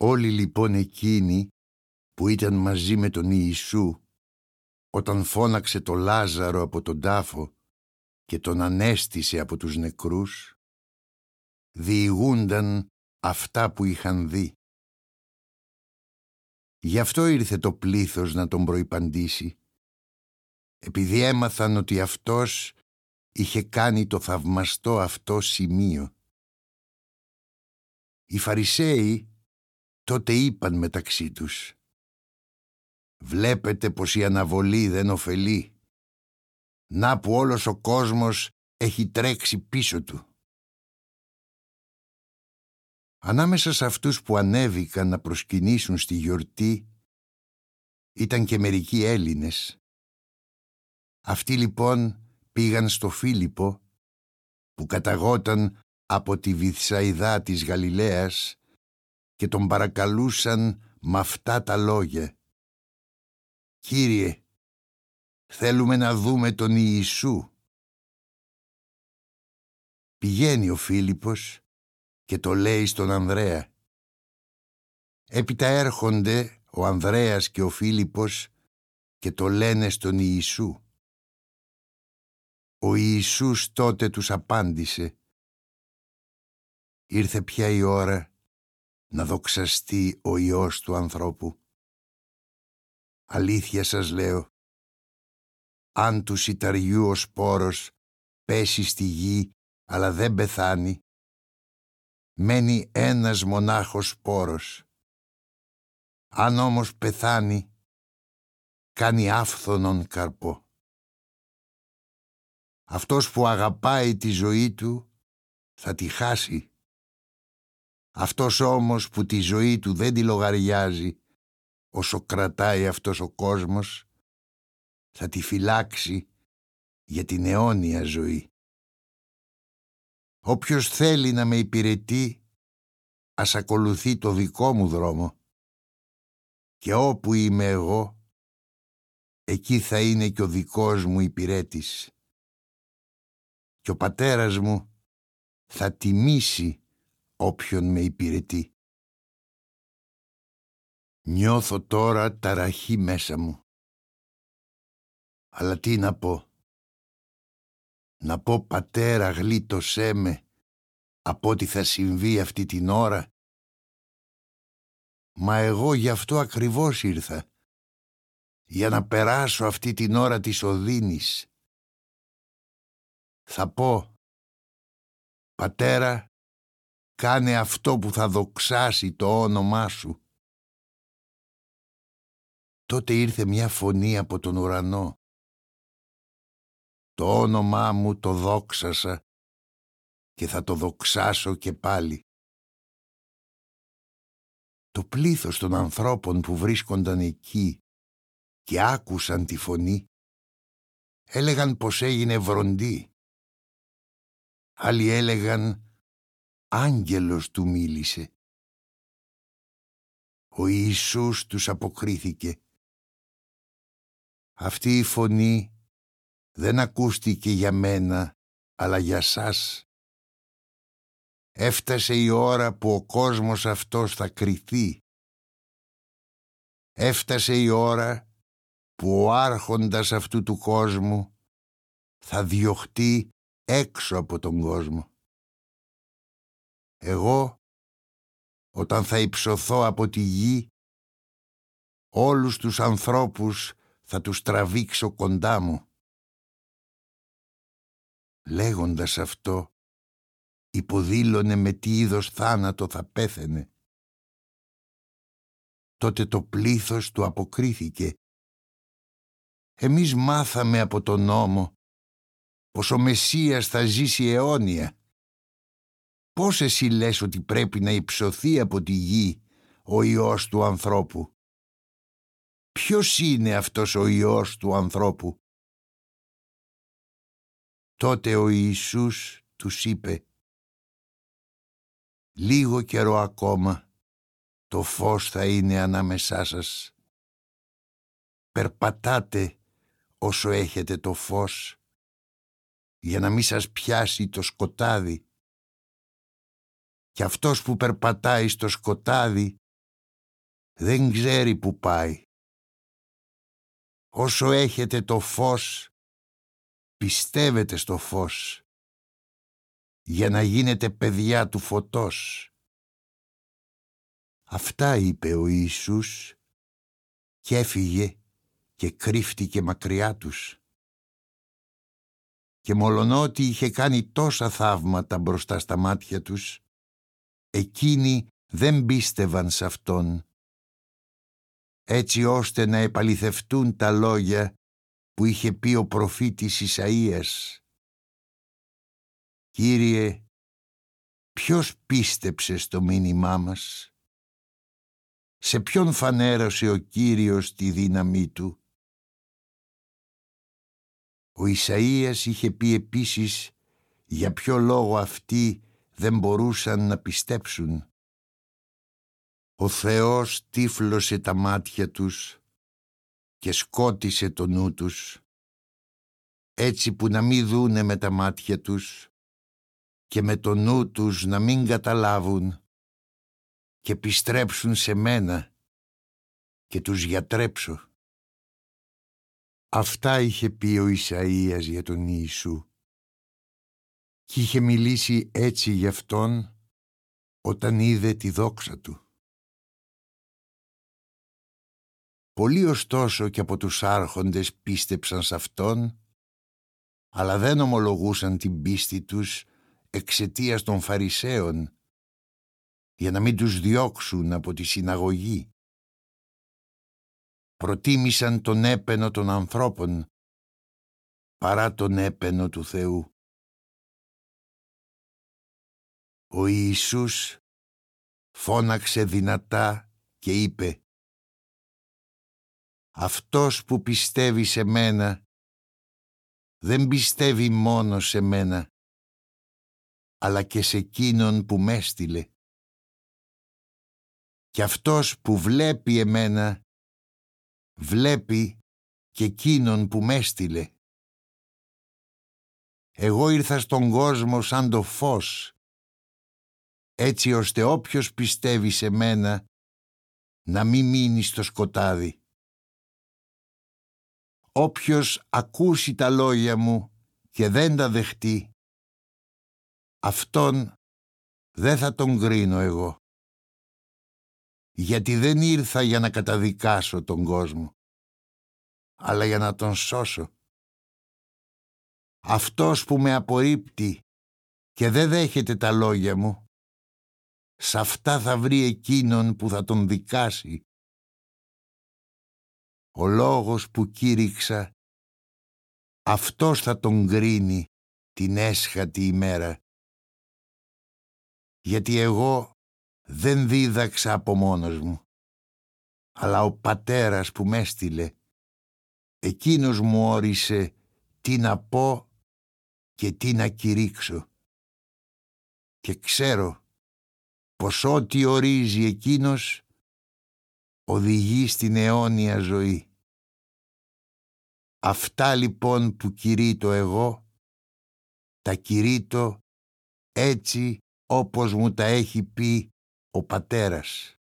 Όλοι λοιπόν εκείνοι που ήταν μαζί με τον Ιησού όταν φώναξε το Λάζαρο από τον τάφο και τον ανέστησε από τους νεκρούς, διηγούνταν αυτά που είχαν δει. Γι' αυτό ήρθε το πλήθος να τον προϋπαντήσει, επειδή έμαθαν ότι αυτός είχε κάνει το θαυμαστό αυτό σημείο. Οι Φαρισαίοι τότε είπαν μεταξύ τους «Βλέπετε πως η αναβολή δεν ωφελεί. Να που όλος ο κόσμος έχει τρέξει πίσω του». Ανάμεσα σε αυτούς που ανέβηκαν να προσκυνήσουν στη γιορτή ήταν και μερικοί Έλληνες. Αυτοί λοιπόν πήγαν στο Φίλιππο που καταγόταν από τη Βυθσαϊδά της Γαλιλαίας και τον παρακαλούσαν με αυτά τα λόγια. «Κύριε, θέλουμε να δούμε τον Ιησού». Πηγαίνει ο Φίλιππος και το λέει στον Ανδρέα. Έπειτα έρχονται ο Ανδρέας και ο Φίλιππος και το λένε στον Ιησού. Ο Ιησούς τότε τους απάντησε «Ήρθε πια η ώρα να δοξαστεί ο Υιός του ανθρώπου. Αλήθεια σας λέω, αν τους σιταριού ο σπόρος πέσει στη γη αλλά δεν πεθάνει, μένει ένας μονάχος σπόρος. Αν όμως πεθάνει, κάνει άφθονον καρπό. Αυτός που αγαπάει τη ζωή του θα τη χάσει. Αυτός όμως που τη ζωή του δεν τη λογαριάζει όσο κρατάει αυτός ο κόσμος θα τη φυλάξει για την αιώνια ζωή. Όποιος θέλει να με υπηρετεί ας ακολουθεί το δικό μου δρόμο και όπου είμαι εγώ εκεί θα είναι και ο δικός μου υπηρέτης και ο πατέρας μου θα τιμήσει όποιον με υπηρετεί. Νιώθω τώρα ταραχή μέσα μου. Αλλά τι να πω; Να πω πατέρα γλίτωσέ με από ό,τι θα συμβεί αυτή την ώρα. Μα εγώ γι' αυτό ακριβώς ήρθα. Για να περάσω αυτή την ώρα της οδύνης θα πω «Πατέρα, κάνε αυτό που θα δοξάσει το όνομά σου». Τότε ήρθε μια φωνή από τον ουρανό. Το όνομά μου το δόξασα και θα το δοξάσω και πάλι. Το πλήθος των ανθρώπων που βρίσκονταν εκεί και άκουσαν τη φωνή έλεγαν πως έγινε βροντή Άλλοι έλεγαν «Άγγελος του μίλησε». Ο Ιησούς τους αποκρίθηκε. Αυτή η φωνή δεν ακούστηκε για μένα, αλλά για σας. Έφτασε η ώρα που ο κόσμος αυτός θα κριθεί. Έφτασε η ώρα που ο άρχοντας αυτού του κόσμου θα διωχτεί έξω από τον κόσμο. Εγώ, όταν θα υψωθώ από τη γη, όλους τους ανθρώπους θα τους τραβήξω κοντά μου. Λέγοντας αυτό, υποδήλωνε με τι είδος θάνατο θα πέθαινε. Τότε το πλήθος του αποκρίθηκε. Εμείς μάθαμε από τον νόμο πως ο Μεσσίας θα ζήσει αιώνια. Πώς εσύ λες ότι πρέπει να υψωθεί από τη γη ο Υιός του ανθρώπου; Ποιος είναι αυτός ο Υιός του ανθρώπου; Τότε ο Ιησούς τους είπε «Λίγο καιρό ακόμα το φως θα είναι ανάμεσά σας. Περπατάτε όσο έχετε το φως για να μην σας πιάσει το σκοτάδι. Και αυτός που περπατάει στο σκοτάδι δεν ξέρει που πάει. Όσο έχετε το φως, πιστεύετε στο φως, για να γίνετε παιδιά του φωτός. Αυτά είπε ο Ιησούς και έφυγε και κρύφτηκε μακριά τους. Και μολονότι είχε κάνει τόσα θαύματα μπροστά στα μάτια τους, εκείνοι δεν πίστευαν σε Αυτόν, έτσι ώστε να επαληθευτούν τα λόγια που είχε πει ο προφήτης Ισαΐας. «Κύριε, ποιος πίστεψε στο μήνυμά μας» σε ποιον φανέρωσε ο Κύριος τη δύναμή του; Ο Ισαΐας είχε πει επίσης για ποιο λόγο αυτοί δεν μπορούσαν να πιστέψουν. Ο Θεός τύφλωσε τα μάτια τους και σκότισε το νου τους, έτσι που να μην δούνε με τα μάτια τους και με το νου τους να μην καταλάβουν και επιστρέψουν σε μένα και τους γιατρέψω. Αυτά είχε πει ο Ισαΐας για τον Ιησού και είχε μιλήσει έτσι γι' αυτόν όταν είδε τη δόξα του. Πολλοί ωστόσο και από τους άρχοντες πίστεψαν σε Αυτόν, αλλά δεν ομολογούσαν την πίστη τους εξαιτίας των Φαρισαίων, για να μην τους διώξουν από τη συναγωγή. Προτίμησαν τον έπαινο των ανθρώπων παρά τον έπαινο του Θεού. Ο Ιησούς φώναξε δυνατά και είπε «Αυτός που πιστεύει σε μένα δεν πιστεύει μόνο σε μένα, αλλά και σε εκείνον που με έστειλε. Και αυτός που βλέπει εμένα, βλέπει και εκείνον που με έστειλε. Εγώ ήρθα στον κόσμο σαν το φως, έτσι ώστε όποιος πιστεύει σε μένα να μην μείνει στο σκοτάδι. Όποιος ακούσει τα λόγια μου και δεν τα δεχτεί, αυτόν δεν θα τον κρίνω εγώ. Γιατί δεν ήρθα για να καταδικάσω τον κόσμο, αλλά για να τον σώσω. Αυτός που με απορρίπτει και δεν δέχεται τα λόγια μου, Σ' αυτά θα βρει εκείνον που θα τον δικάσει. Ο λόγος που κήρυξα, αυτός θα τον κρίνει την έσχατη ημέρα. Γιατί εγώ δεν δίδαξα από μόνος μου, αλλά ο πατέρας που με έστειλε, εκείνος μου όρισε τι να πω και τι να κηρύξω. Και ξέρω πως ό,τι ορίζει εκείνος οδηγεί στην αιώνια ζωή. Αυτά λοιπόν που κηρύττω εγώ, τα κηρύττω έτσι όπως μου τα έχει πει ο πατέρας.